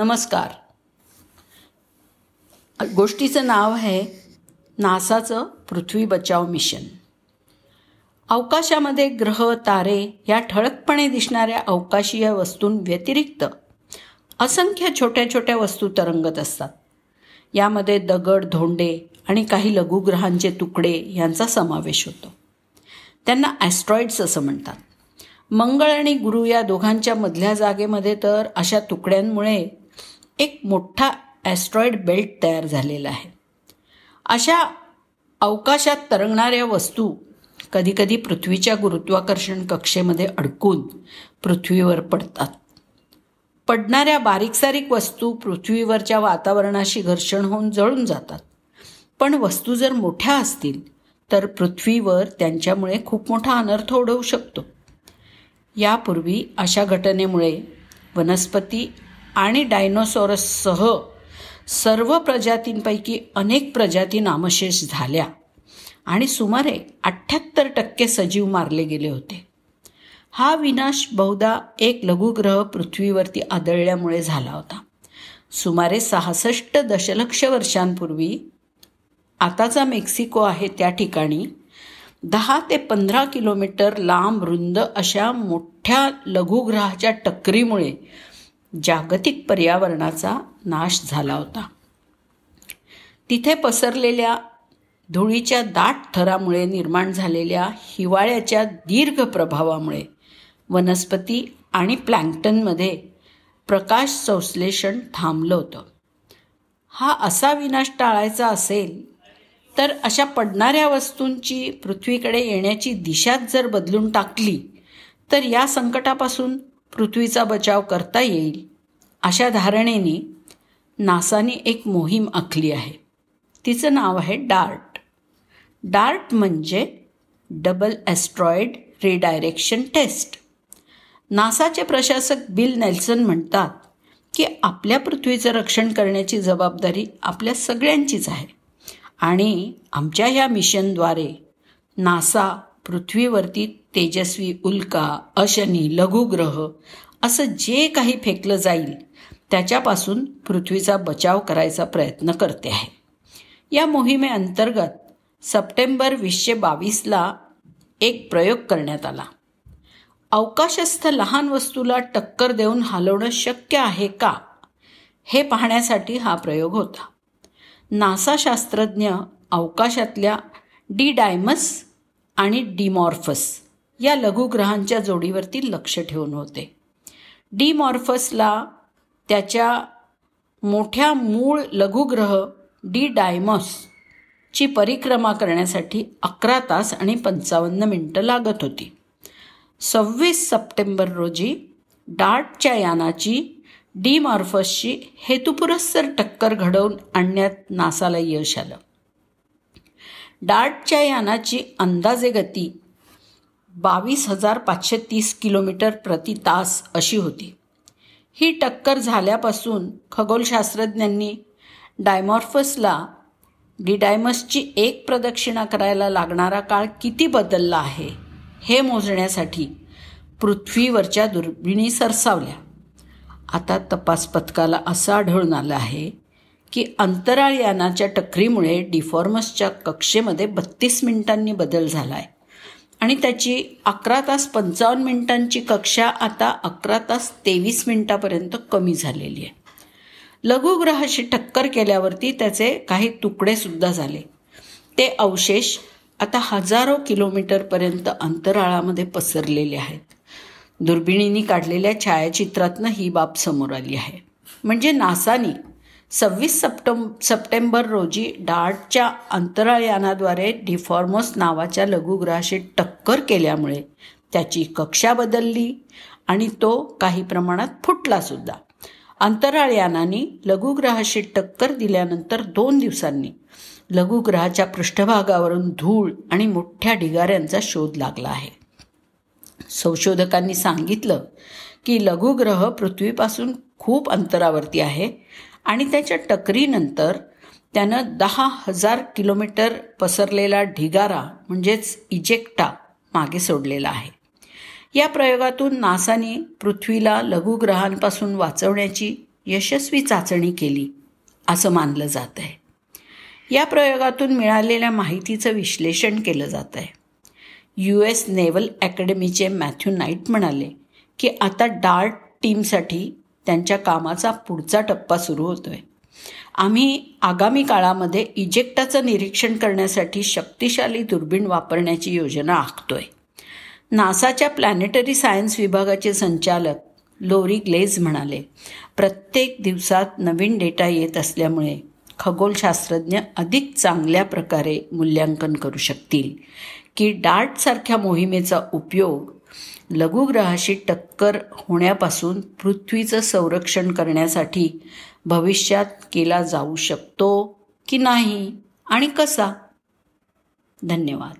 नमस्कार. गोष्टीचं नाव आहे नासाचं पृथ्वी बचाव मिशन. अवकाशामध्ये ग्रह तारे या ठळकपणे दिसणाऱ्या अवकाशीय वस्तूंव्यतिरिक्त असंख्य छोट्या छोट्या वस्तू तरंगत असतात. यामध्ये दगड धोंडे आणि काही लघुग्रहांचे तुकडे यांचा समावेश होतो. त्यांना ॲस्ट्रॉइड्स असं म्हणतात. मंगळ आणि गुरु या दोघांच्या मधल्या जागेमध्ये तर अशा तुकड्यांमुळे एक मोठा ॲस्ट्रॉइड बेल्ट तयार झालेला आहे. अशा अवकाशात तरंगणाऱ्या वस्तू कधीकधी पृथ्वीच्या गुरुत्वाकर्षण कक्षेमध्ये अडकून पृथ्वीवर पडतात. पडणाऱ्या बारीक सारीक वस्तू पृथ्वीवरच्या वातावरणाशी घर्षण होऊन जळून जातात. पण वस्तू जर मोठ्या असतील तर पृथ्वीवर त्यांच्यामुळे खूप मोठा अनर्थ ओढवू शकतो. यापूर्वी अशा घटनेमुळे वनस्पती आणि डायनोसॉरससह सर्व प्रजातींपैकी अनेक प्रजाती नामशेष झाल्या. आणि सुमारे अठ्ठ्याहत्तर टक्के सजीव मारले गेले होते. हा विनाश बहुधा एक लघुग्रह पृथ्वीवरती आदळल्यामुळे झाला होता. सुमारे सहासष्ट दशलक्ष वर्षांपूर्वी आताचा मेक्सिको आहे त्या ठिकाणी. दहा ते पंधरा किलोमीटर लांब रुंद अशा मोठ्या लघुग्रहाच्या टक्करीमुळे जागतिक पर्यावरणाचा नाश झाला होता. तिथे पसरलेल्या धुळीच्या दाट थरामुळे निर्माण झालेल्या हिवाळ्याच्या दीर्घ प्रभावामुळे वनस्पती आणि प्लँक्टनमध्ये प्रकाश संश्लेषण थांबलं होतं. हा असा विनाश टाळायचा असेल तर अशा पडणाऱ्या वस्तूंची पृथ्वीकडे येण्याची दिशाच जर बदलून टाकली तर या संकटापासून पृथ्वीचा बचाव करता येईल अशा धारणेने नासाने एक मोहीम आखली आहे. तिचं नाव आहे डार्ट. डार्ट म्हणजे डबल ॲस्ट्रॉइड रिडायरेक्शन टेस्ट. नासाचे प्रशासक बिल नेल्सन म्हणतात की आपल्या पृथ्वीचं रक्षण करण्याची जबाबदारी आपल्या सगळ्यांचीच आहे आणि आमच्या या मिशनद्वारे नासा पृथ्वीवरती तेजस्वी उल्का अशनी लघुग्रह असं जे काही फेकलं जाईल त्याच्यापासून पृथ्वीचा बचाव करायचा प्रयत्न करते आहे. या मोहिमेअंतर्गत सप्टेंबर वीसशे बावीसला एक प्रयोग करण्यात आला. अवकाशस्थ लहान वस्तूला टक्कर देऊन हलवणं शक्य आहे का हे पाहण्यासाठी हा प्रयोग होता. नासा शास्त्रज्ञ अवकाशातल्या डी डायमस आणि डिमॉर्फस या लघुग्रहांच्या जोडीवरती लक्ष ठेवून होते. डीमॉर्फसला त्याच्या मोठ्या मूळ लघुग्रह डी डायमॉसची परिक्रमा करण्यासाठी अकरा तास आणि पंचावन्न मिनटं लागत होती. सव्वीस सप्टेंबर रोजी डार्टच्या यानाची डीमॉर्फसची हेतुपुरस्सर टक्कर घडवून आणण्यात नासाला यश आलं. डार्टच्या यानाची अंदाजे गती बावीस हजार पाचशे तीस किलोमीटर प्रति तास अशी होती. ही टक्कर झाल्यापासून खगोलशास्त्रज्ञांनी डायमॉर्फसला डिडायमसची एक प्रदक्षिणा करायला लागणारा काळ किती बदलला आहे हे मोजण्यासाठी पृथ्वीवरच्या दुर्बिणी सरसावल्या. आता तपास पथकाला असं आढळून आलं आहे की अंतराळयानाच्या टक्करीमुळे डिफॉर्मसच्या कक्षेमध्ये बत्तीस मिनिटांनी बदल झाला आहे आणि त्याची अकरा तास पंचावन्न मिनिटांची कक्षा आता अकरा तास तेवीस मिनिटापर्यंत कमी झालेली आहे. लघुग्रहाशी टक्कर केल्यावरती त्याचे काही तुकडेसुद्धा झाले. ते अवशेष आता हजारो किलोमीटरपर्यंत अंतराळामध्ये पसरलेले आहेत. दुर्बिणींनी काढलेल्या छायाचित्रातनं ही बाब समोर आली आहे. म्हणजे नासानी सव्वीस सप्टम सप्टेंबर रोजी डार्टच्या अंतराळयानाद्वारे डिफॉर्मोस नावाच्या लघुग्रहाशी टक्कर केल्यामुळे त्याची कक्षा बदलली आणि तो काही प्रमाणात फुटलासुद्धा अंतराळयानाने लघुग्रहाशी टक्कर दिल्यानंतर दोन दिवसांनी लघुग्रहाच्या पृष्ठभागावरून धूळ आणि मोठ्या ढिगाऱ्यांचा शोध लागला आहे. संशोधकांनी सांगितलं की लघुग्रह पृथ्वीपासून खूप अंतरावरती आहे आणि त्याच्या टकरीनंतर त्यानं दहा हजार किलोमीटर पसरलेला ढिगारा म्हणजेच इजेक्टा मागे सोडलेला आहे. या प्रयोगातून नासाने पृथ्वीला लघुग्रहांपासून वाचवण्याची यशस्वी चाचणी केली असं मानलं जात आहे. या प्रयोगातून मिळालेल्या माहितीचं विश्लेषण केलं जात आहे. यू एस नेव्हल अकॅडमीचे मॅथ्यू नाईट म्हणाले की आता डार्ट टीमसाठी त्यांच्या कामाचा पुढचा टप्पा सुरू होतोय. आम्ही आगामी काळामध्ये इजेक्टाचं निरीक्षण करण्यासाठी शक्तिशाली दुर्बीण वापरण्याची योजना आखतोय. नासाच्या प्लॅनेटरी सायन्स विभागाचे संचालक लोरी ग्लेज म्हणाले प्रत्येक दिवसात नवीन डेटा येत असल्यामुळे खगोलशास्त्रज्ञ अधिक चांगल्या प्रकारे मूल्यांकन करू शकतील की डार्टसारख्या मोहिमेचा उपयोग लघुग्रहाशी टक्कर होण्यापासून पृथ्वीचं संरक्षण करण्यासाठी भविष्यात केला जाऊ शकतो की नाही आणि कसा? धन्यवाद.